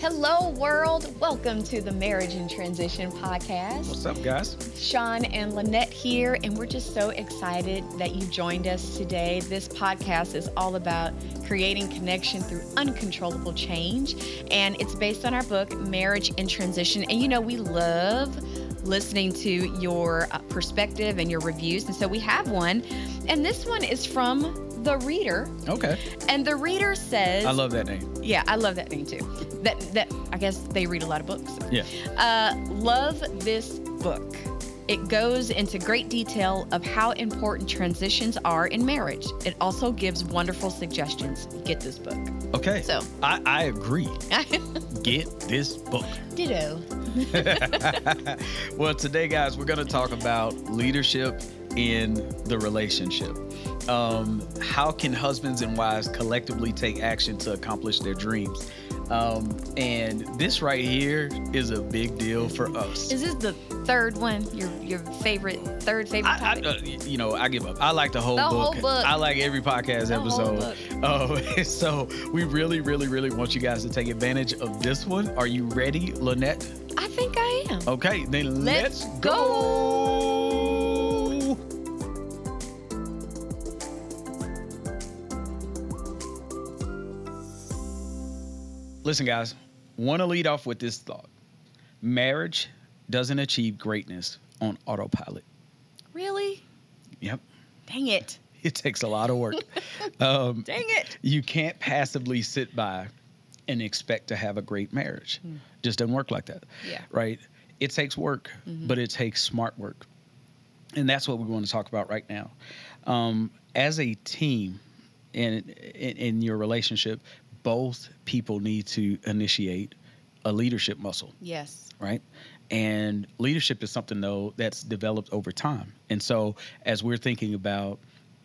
Hello, world. Welcome to the Marriage in Transition podcast. What's up, guys? Sean and Lynette here, and we're just so excited that you joined us today. This podcast is all about creating connection through uncontrollable change, and it's based on our book, Marriage in Transition. And you know, we love listening to your uh, perspective and your reviews, and so we have one, and this one is from the reader. Okay. And the reader says, I love that name. Yeah, I love that name too. That that I guess they read a lot of books. Yeah. Uh, love this book. It goes into great detail of how important transitions are in marriage. It also gives wonderful suggestions. Get this book. Okay. So I, I agree. Get this book. Ditto. well, today, guys, we're going to talk about leadership in the relationship. Um, how can husbands and wives collectively take action to accomplish their dreams? Um, and this right here is a big deal for us. Is this the third one? Your your favorite third favorite I, I, uh, you know, I give up. I like the whole, the book. whole book. I like every podcast the episode. Oh, so we really, really, really want you guys to take advantage of this one. Are you ready, Lynette? I think I am. Okay, then let's, let's go. go. Listen, guys, want to lead off with this thought marriage doesn't achieve greatness on autopilot. Really? Yep. Dang it. It takes a lot of work. um, Dang it. You can't passively sit by and expect to have a great marriage. Just doesn't work like that. Yeah. Right? It takes work, Mhm. but it takes smart work. And that's what we want to talk about right now. Um, as a team in, in in your relationship, both people need to initiate a leadership muscle Yes. right? And leadership is something though that's developed over time. And so as we're thinking about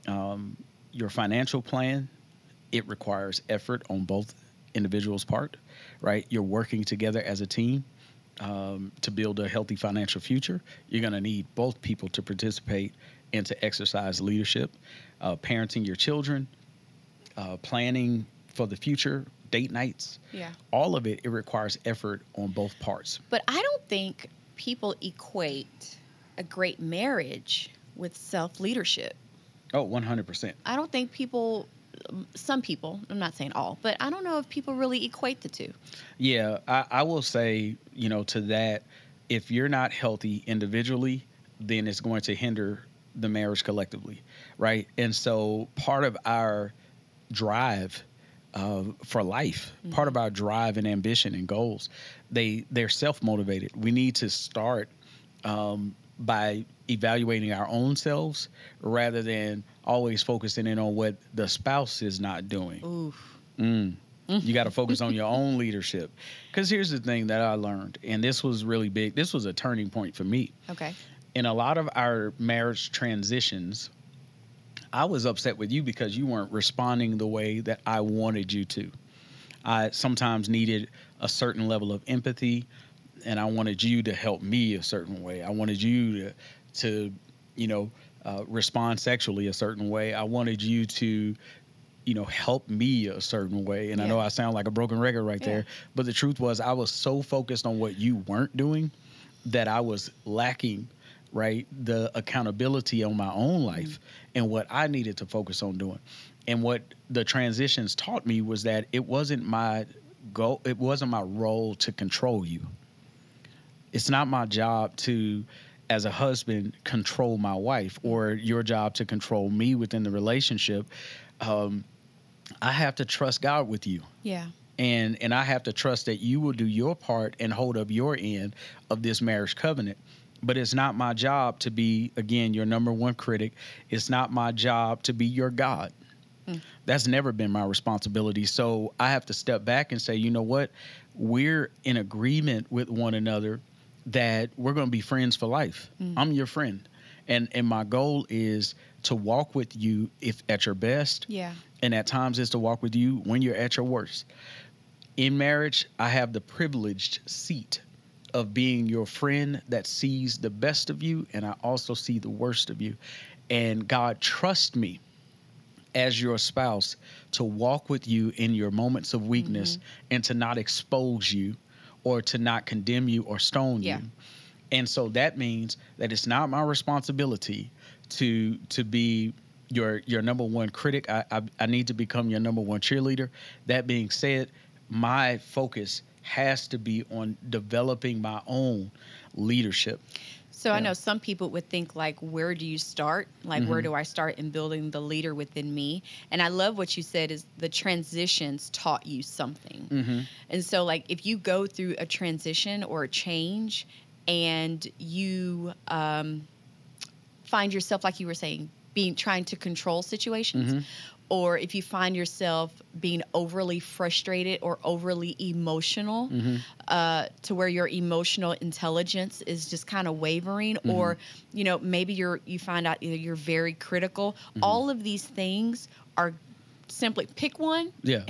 um, your financial plan, it requires effort on both individuals' part, right? You're working together as a team um, to build a healthy financial future. You're going to need both people to participate and to exercise leadership, uh, parenting your children, uh, planning for the future, date nights Yeah. all of it it requires effort on both parts But I don't think people equate a great marriage with self leadership. oh 100% I don't think people, um, some people, I'm not saying all, but I don't know if people really equate the two. yeah I, I will say you know to that if you're not healthy individually then it's going to hinder the marriage collectively right and so part of our drive uh, for life part of our drive and ambition and goals they they're self-motivated we need to start um, by evaluating our own selves rather than always focusing in on what the spouse is not doing Oof. Mm. You got to focus on your own leadership. Because here's the thing that I learned, and this was really big. This was a turning point for me. Okay. In a lot of our marriage transitions, I was upset with you because you weren't responding the way that I wanted you to. I sometimes needed a certain level of empathy, and I wanted you to help me a certain way. I wanted you to, to you know, uh, respond sexually a certain way. I wanted you to, you know, help me a certain way. And I know I sound like a broken record right Yeah. there, but the truth was I was so focused on what you weren't doing that I was lacking, right, the accountability on my own life and what I needed to focus on doing. And what the transitions taught me was that it wasn't my goal, it wasn't my role to control you. It's not my job to as a husband control my wife or your job to control me within the relationship. Um, I have to trust God with you Yeah. and and I have to trust that you will do your part and hold up your end of this marriage covenant. But it's not my job to be again your number one critic. It's not my job to be your God. Mm. That's never been my responsibility. So I have to step back and say, you know what? We're in agreement with one another that we're going to be friends for life. Mm. I'm your friend. And and my goal is to walk with you if at your best Yeah. and at times is to walk with you when you're at your worst. In marriage, I have the privileged seat of being your friend that sees the best of you, and I also see the worst of you. And God trust me as your spouse to walk with you in your moments of weakness Mm-hmm. and to not expose you or to not condemn you or stone Yeah. you. And so that means that it's not my responsibility to to be your your number one critic. I, I I need to become your number one cheerleader. That being said, my focus has to be on developing my own leadership. So I know some people would think like, where do you start? Like, where Mhm. do I start in building the leader within me? And I love what you said is the transitions taught you something. Mm-hmm. And so, like, if you go through a transition or a change and you um, find yourself, like you were saying, being trying to control situations, Mhm. or if you find yourself being overly frustrated or overly emotional Mm-hmm. uh, to where your emotional intelligence is just kind of wavering, Mm-hmm. or you know maybe you're you find out either you're very critical. Mm-hmm. All of these things are simply pick one Yeah.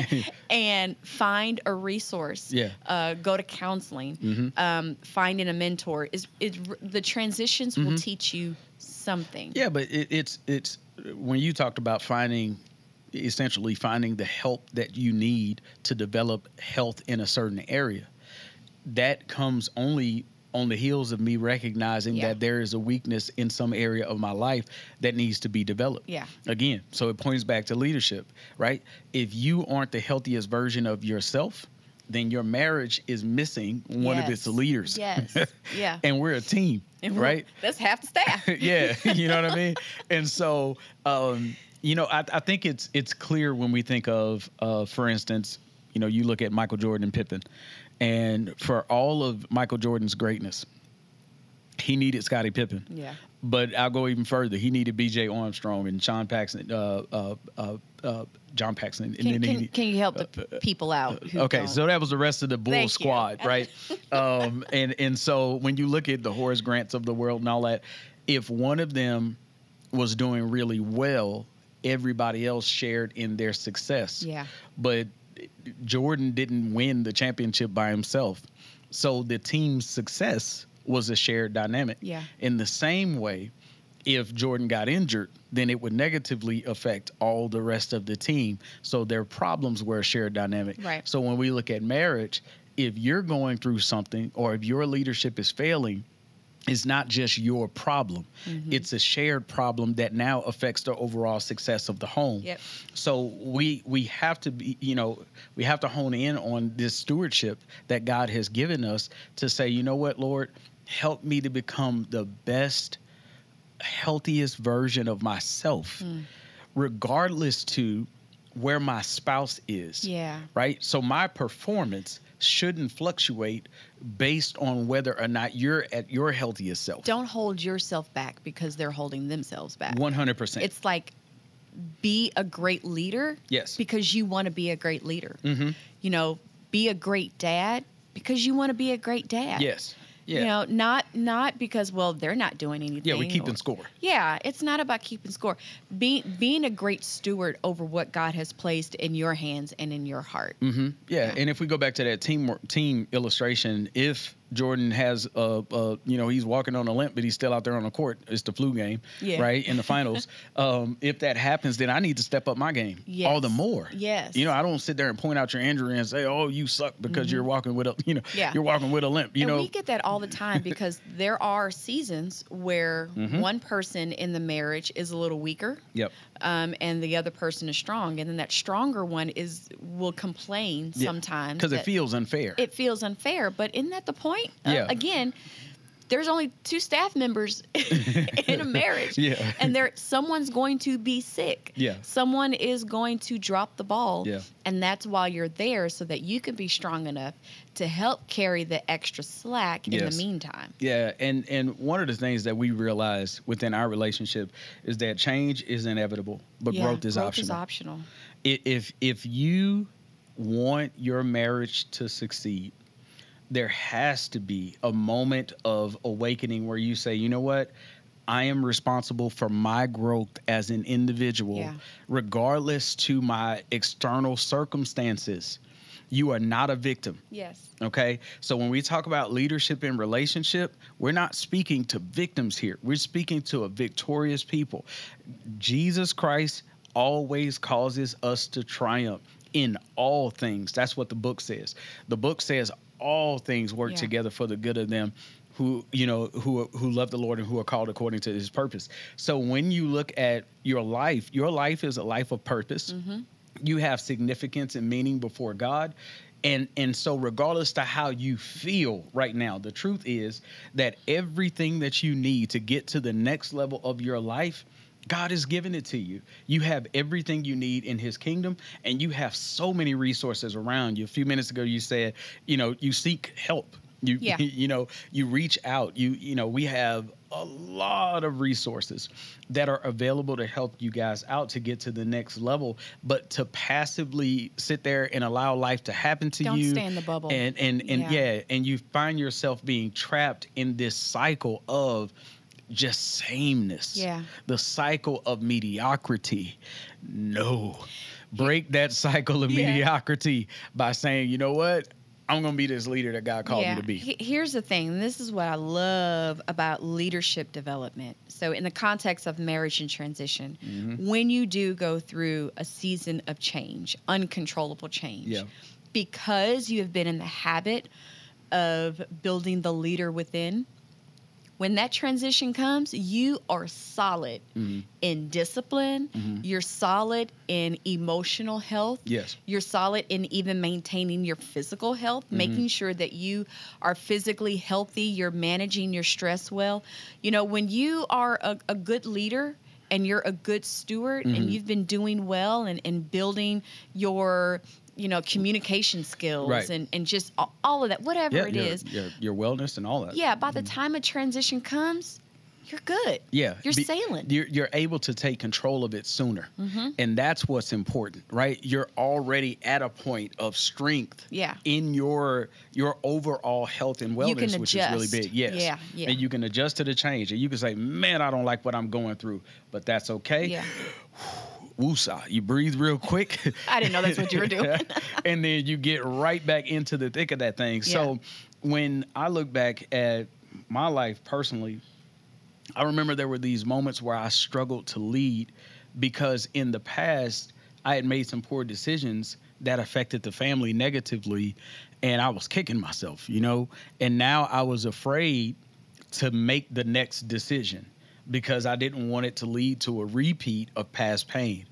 and find a resource. Yeah. Uh, go to counseling. Mhm. Um, finding a mentor is is the transitions will Mhm. teach you something. Yeah, but it, it's it's when you talked about finding essentially finding the help that you need to develop health in a certain area. That comes only on the heels of me recognizing Yeah. that there is a weakness in some area of my life that needs to be developed. Yeah. Again, so it points back to leadership, right? If you aren't the healthiest version of yourself, then your marriage is missing one of its leaders. Yes. Yeah. and we're a team, And right? That's half the staff. yeah, you know what I mean. And so, um, you know, I, I think it's it's clear when we think of, uh, for instance, you know, you look at Michael Jordan and Pippen, and for all of Michael Jordan's greatness, he needed Scottie Pippen. yeah. But I'll go even further. He needed B.J. Armstrong and Sean Paxson, uh, uh, uh, uh, John Paxson, and Can, then can, he, can you help the people out? who Okay, don't? so that was the rest of the Bull Thank you. squad, right? um, and and so when you look at the Horace Grants of the world and all that, if one of them was doing really well, everybody else shared in their success. Yeah. But Jordan didn't win the championship by himself, so the team's success was a shared dynamic. Yeah. In the same way, if Jordan got injured, then it would negatively affect all the rest of the team. So their problems were a shared dynamic. Right. So when we look at marriage, if you're going through something or if your leadership is failing, it's not just your problem. Mm-hmm. It's a shared problem that now affects the overall success of the home. Yep. So we we have to be, you know, we have to hone in on this stewardship that God has given us to say, you know what, Lord, help me to become the best, healthiest version of myself, Mm. regardless to where my spouse is. Yeah. Right. So my performance shouldn't fluctuate based on whether or not you're at your healthiest self. Don't hold yourself back because they're holding themselves back. One hundred percent. It's like be a great leader Yes. because you want to be a great leader. Mm-hmm. You know, be a great dad because you want to be a great dad. Yes. Yeah. You know, not not because well they're not doing anything. yeah. We keeping or- score. Yeah, it's not about keeping score. Being being a great steward over what God has placed in your hands and in your heart. hmm Yeah. Yeah. and if we go back to that team team illustration, if Jordan has a, a you know he's walking on a limp, but he's still out there on the court. It's the flu game, Yeah. right? In the finals, um, if that happens, then I need to step up my game all the more. Yes. You know, I don't sit there and point out your injury and say, "Oh, you suck because you're walking with a you know Mm-hmm. Yeah. you're walking with a limp." You and know, we get that all the time because there are seasons where Mhm. one person in the marriage is a little weaker yep. um, and the other person is strong and then that stronger one is will complain Yeah. sometimes Because it feels unfair. it feels unfair but isn't that the point Uh, Yeah. again there's only two staff members in a marriage Yeah. and there someone's going to be sick Yeah. someone is going to drop the ball Yeah. and that's why you're there so that you can be strong enough to help carry the extra slack in Yes. the meantime Yeah, and and one of the things that we realize within our relationship is that change is inevitable, but Yeah, growth is growth optional. is optional if if you want your marriage to succeed, there has to be a moment of awakening where you say, you know what? I am responsible for my growth as an individual, Yeah. regardless to my external circumstances. You are not a victim. yes Okay. So when we talk about leadership in relationship, we're not speaking to victims here. We're speaking to a victorious people. Jesus Christ always causes us to triumph in all things. That's what the book says. The book says all things work Yeah. together for the good of them who you know who who love the Lord and who are called according to his purpose. So when you look at your life, your life is a life of purpose. Mm-hmm. You have significance and meaning before God. And and so regardless to how you feel right now, the truth is that everything that you need to get to the next level of your life God has given it to you. You have everything you need in his kingdom and you have so many resources around you. A few minutes ago you said, you know, you seek help. You Yeah. you know, you reach out. You you know, we have a lot of resources that are available to help you guys out to get to the next level, but to passively sit there and allow life to happen to Don't you stay in the bubble. and and and Yeah. yeah, and you find yourself being trapped in this cycle of just sameness. Yeah. The cycle of mediocrity. No. Break that cycle of Yeah. mediocrity by saying, you know what? I'm gonna be this leader that God called me to be. Here's the thing. This is what I love about leadership development. So, in the context of marriage and transition, Mm-hmm. when you do go through a season of change, uncontrollable change, Yeah. because you have been in the habit of building the leader within, when that transition comes, you are solid Mhm. in discipline, Mhm. you're solid in emotional health, Yes. you're solid in even maintaining your physical health, Mm-hmm. making sure that you are physically healthy, you're managing your stress well. You know, when you are a, a good leader and you're a good steward Mhm. and you've been doing well and, and building your you know communication skills Right. and, and just all, of that whatever Yeah, it your, is Your, your wellness and all that. yeah by the time a transition comes you're good Yeah. you're Be- sailing You're, you're able to take control of it sooner. Mhm. And that's what's important, right? You're already at a point of strength yeah in your your overall health and wellness, which is really big. Yes. Yeah, yeah. And you can adjust to the change. And you can say, Man, I don't like what I'm going through, but that's okay. yeah Woosah. You breathe real quick. I didn't know that's what you were doing. and then you get right back into the thick of that thing. So when I look back at my life personally, I remember there were these moments where I struggled to lead because in the past I had made some poor decisions that affected the family negatively and I was kicking myself, you know? And now I was afraid to make the next decision because I didn't want it to lead to a repeat of past pain.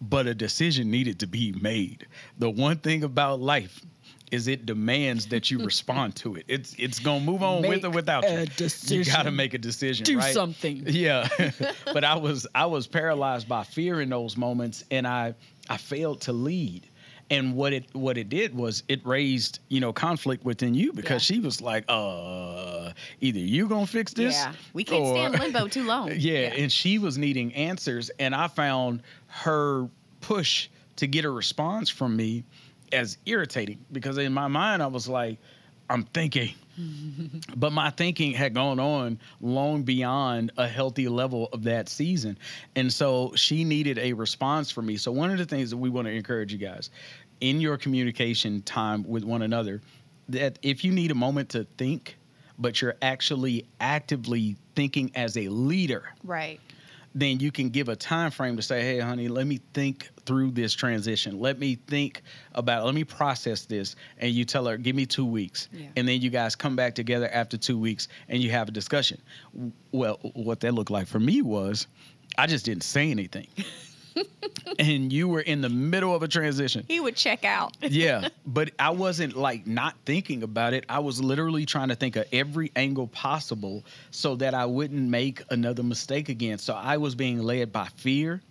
But a decision needed to be made. The one thing about life is it demands that you respond to it. It's it's gonna move on with or without you. You gotta make a decision. do right? something Yeah. but I was I was paralyzed by fear in those moments and I I failed to lead. And what it what it did was it raised, you know, conflict within you because Yeah. she was like, uh, either you gonna fix this. yeah we can't stay in or- limbo too long yeah, and she was needing answers, and I found her push to get a response from me as irritating because in my mind I was like, I'm thinking. but my thinking had gone on long beyond a healthy level of that season. And so she needed a response from me. So, one of the things that we want to encourage you guys in your communication time with one another, that if you need a moment to think, but you're actually actively thinking as a leader, right then you can give a time frame to say, "Hey, honey, let me think through this transition. Let me think about. it. Let me process this." And you tell her, "Give me two weeks," Yeah. and then you guys come back together after two weeks and you have a discussion. Well, what that looked like for me was, I just didn't say anything, and you were in the middle of a transition. he would check out yeah, but I wasn't like not thinking about it. I was literally trying to think of every angle possible so that I wouldn't make another mistake again. So I was being led by fear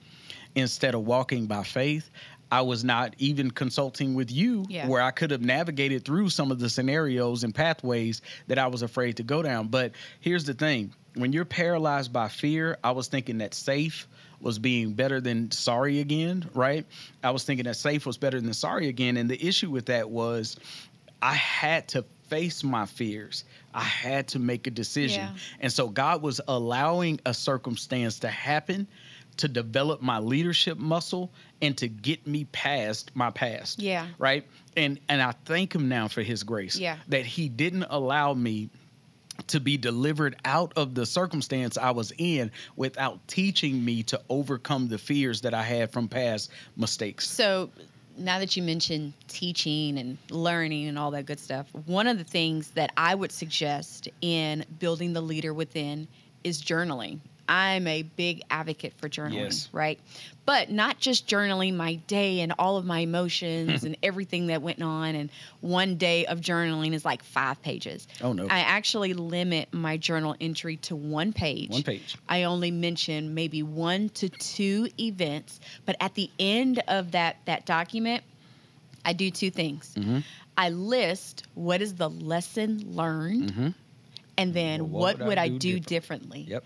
instead of walking by faith. I was not even consulting with you Yeah. where I could have navigated through some of the scenarios and pathways that I was afraid to go down. But here's the thing when you're paralyzed by fear, I was thinking that safe was being better than sorry again, right? I was thinking that safe was better than sorry again. And the issue with that was I had to face my fears. I had to make a decision. Yeah. And so God was allowing a circumstance to happen to develop my leadership muscle and to get me past my past. Yeah. Right? And and I thank him now for his grace. Yeah. That he didn't allow me to be delivered out of the circumstance I was in without teaching me to overcome the fears that I had from past mistakes. So now that you mentioned teaching and learning and all that good stuff, one of the things that I would suggest in building the leader within is journaling. I'm a big advocate for journaling, Yes. right? But not just journaling my day and all of my emotions and everything that went on. And one day of journaling is like five pages. Oh, no. I actually limit my journal entry to one page. One page. I only mention maybe one to two events, but at the end of that that document, I do two things. Mm-hmm. I list what is the lesson learned, Mhm. and then Well, what, would I, do, different? differently. Yep.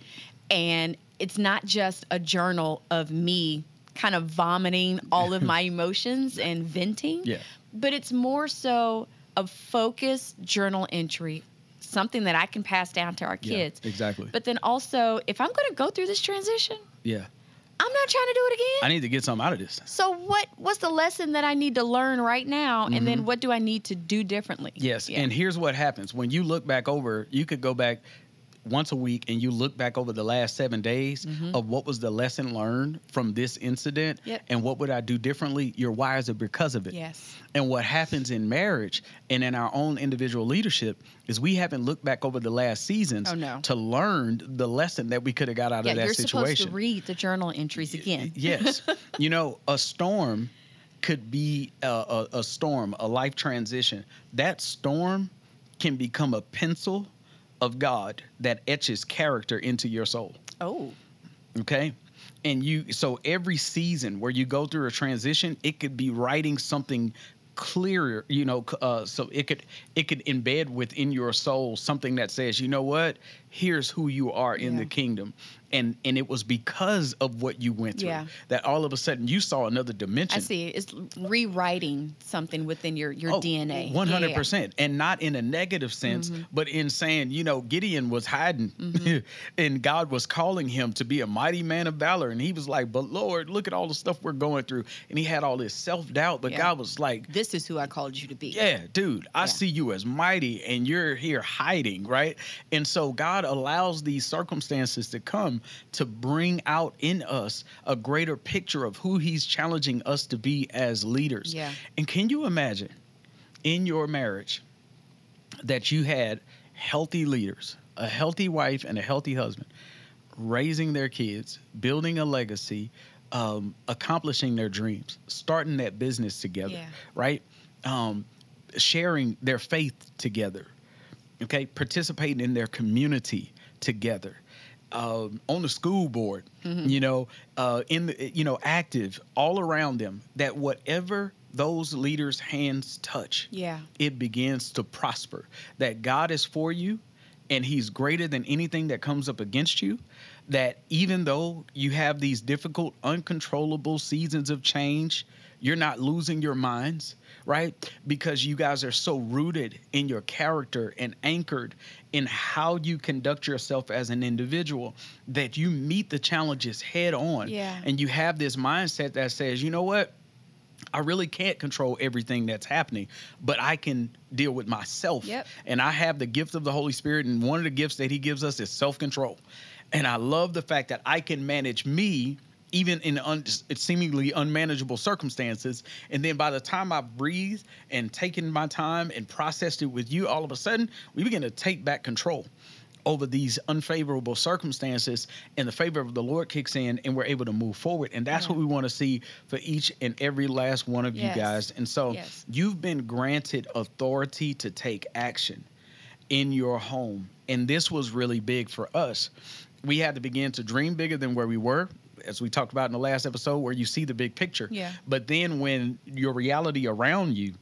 And it's not just a journal of me kind of vomiting all of my emotions and venting, Yeah. but it's more so a focused journal entry, something that I can pass down to our Yeah, kids. exactly. But then also, if I'm going to go through this transition, yeah. I'm not trying to do it again. I need to get something out of this. so what what's the lesson that I need to learn right now and Mm-hmm. then what do I need to do differently? Yes. Yeah. And here's what happens when you look back over, you could go back once a week and you look back over the last seven days of what was the lesson learned from this incident Mm-hmm. Yep. and what would I do differently, you're wiser because of it. Yes. And what happens in marriage and in our own individual leadership is we haven't looked back over the last seasons Oh, no. to learn the lesson that we could have got out Yeah, of that you're situation. supposed to read the journal entries again. Yes. you know, a storm could be a, a, a storm, a life transition. That storm can become a pencil of God that etches character into your soul. Oh. Okay. And you, so every season where you go through a transition, it could be writing something clearer, you know, uh, so it could it could embed within your soul something that says, you know what, here's who you are in Yeah. the kingdom, and and it was because of what you went through Yeah. that all of a sudden you saw another dimension. I see. It's rewriting something within your your DNA. Oh, One Yeah, hundred. Mm-hmm. percent, and not in a negative sense, but in saying, you know, Gideon was hiding, Mm-hmm. and God was calling him to be a mighty man of valor, and he was like, "But Lord, look at all the stuff we're going through," and he had all this self doubt, but Yeah. God was like. This is who I called you to be. Yeah, dude, I Yeah. see you as mighty and you're here hiding, right? And so God allows these circumstances to come to bring out in us a greater picture of who He's challenging us to be as leaders. Yeah. And can you imagine in your marriage that you had healthy leaders, a healthy wife and a healthy husband, raising their kids, building a legacy, um, accomplishing their dreams, starting that business together, Yeah. right? Um, sharing their faith together, okay? Participating in their community together. Um, on the school board, Mm-hmm. you know, uh, in the, you know, active all around them. That whatever those leaders' hands touch, Yeah. it begins to prosper. That God is for you and He's greater than anything that comes up against you. That even though you have these difficult, uncontrollable seasons of change, you're not losing your minds, right? Because you guys are so rooted in your character and anchored in how you conduct yourself as an individual that you meet the challenges head on. Yeah. And you have this mindset that says, you know what? I really can't control everything that's happening, but I can deal with myself. Yep. And I have the gift of the Holy Spirit, and one of the gifts that He gives us is self control. And I love the fact that I can manage me even in un- seemingly unmanageable circumstances. And then by the time I breathe and taken my time and processed it with you, all of a sudden we begin to take back control over these unfavorable circumstances and the favor of the Lord kicks in and we're able to move forward. And that's what we want to see for each and every last one of Yes. you guys. And so Yes. you've been granted authority to take action in your home. And this was really big for us. We had to begin to dream bigger than where we were. As we talked about in the last episode, where you see the big picture. Yeah. But then when your reality around you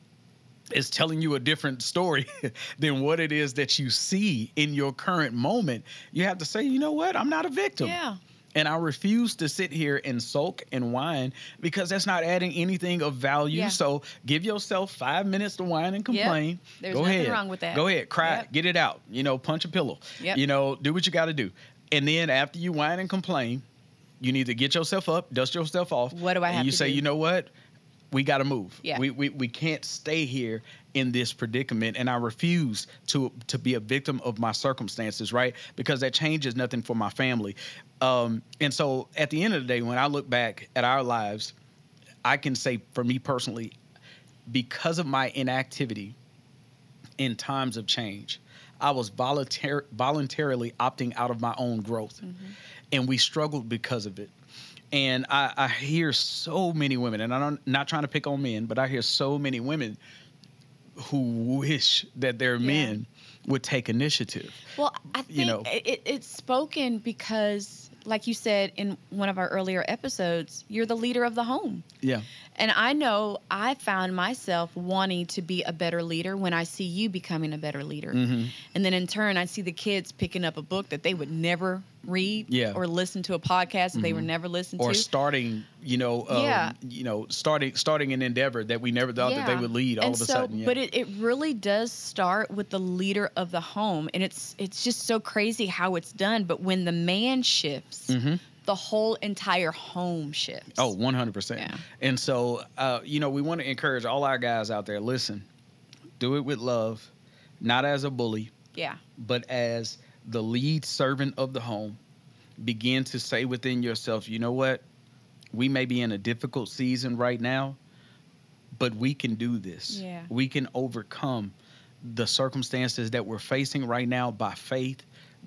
is telling you a different story than what it is that you see in your current moment, you have to say, you know what? I'm not a victim. Yeah. And I refuse to sit here and sulk and whine because that's not adding anything of value. Yeah. So give yourself five minutes to whine and complain. There's Go nothing ahead. wrong with that. Go ahead, cry, Yep. get it out. You know, punch a pillow. Yep. You know, do what you got to do. And then after you whine and complain, you need to get yourself up, dust yourself off. What do I and have you to say, do? you know what? we got to move. Yeah. We, we we can't stay here in this predicament, and I refuse to to be a victim of my circumstances, right? Because that changes nothing for my family. Um, and so, at the end of the day, when I look back at our lives, I can say for me personally, because of my inactivity in times of change, I was voluntar- voluntarily opting out of my own growth, mm-hmm. and we struggled because of it. And I, I hear so many women, and I'm not trying to pick on men, but I hear so many women who wish that their Yeah. men would take initiative. Well, I think you know. it, it's spoken because, like you said in one of our earlier episodes, you're the leader of the home. Yeah. And I know I found myself wanting to be a better leader when I see you becoming a better leader. hmm And then in turn, I see the kids picking up a book that they would never read Yeah. or listen to a podcast that they were Mhm. never listen Or to. starting, you know, um, Yeah. you know, starting starting an endeavor that we never thought that they would lead all and of a so, sudden. Yeah. But it, it really does start with the leader of the home. And it's it's just so crazy how it's done. But when the man shifts, Mhm. the whole entire home shifts. Oh, 100%. Yeah. And so, uh, you know, we want to encourage all our guys out there listen, do it with love, not as a bully, yeah. but as the lead servant of the home. Begin to say within yourself, you know what? We may be in a difficult season right now, but we can do this. Yeah. We can overcome the circumstances that we're facing right now by faith.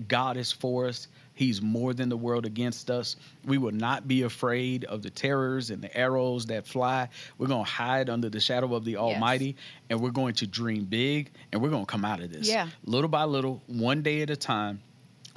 God is for us. He's more than the world against us. We will not be afraid of the terrors and the arrows that fly. We're going to hide under the shadow of the Almighty and we're going to dream big and we're going to come out of this. Yeah. Little by little, one day at a time,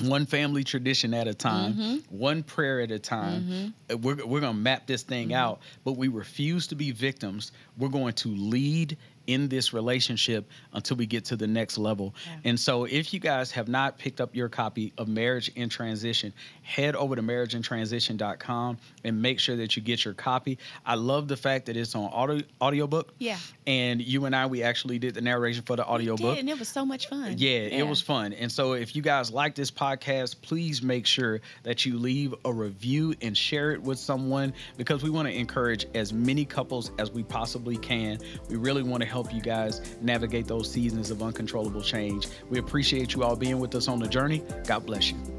one family tradition at a time, Mhm. one prayer at a time. Uh, We're, we're going to map this thing Mm-hmm. out, but we refuse to be victims. We're going to lead in this relationship until we get to the next level. Yeah. And so, if you guys have not picked up your copy of Marriage in Transition, head over to marriageintransition.com and make sure that you get your copy. I love the fact that it's on audio audiobook. Yeah. And you and I, we actually did the narration for the audiobook. did, and it was so much fun. Yeah, it was fun. And so if you guys like this podcast, please make sure that you leave a review and share it with someone because we want to encourage as many couples as we possibly can. We really want to help you guys navigate those seasons of uncontrollable change. We appreciate you all being with us on the journey. God bless you.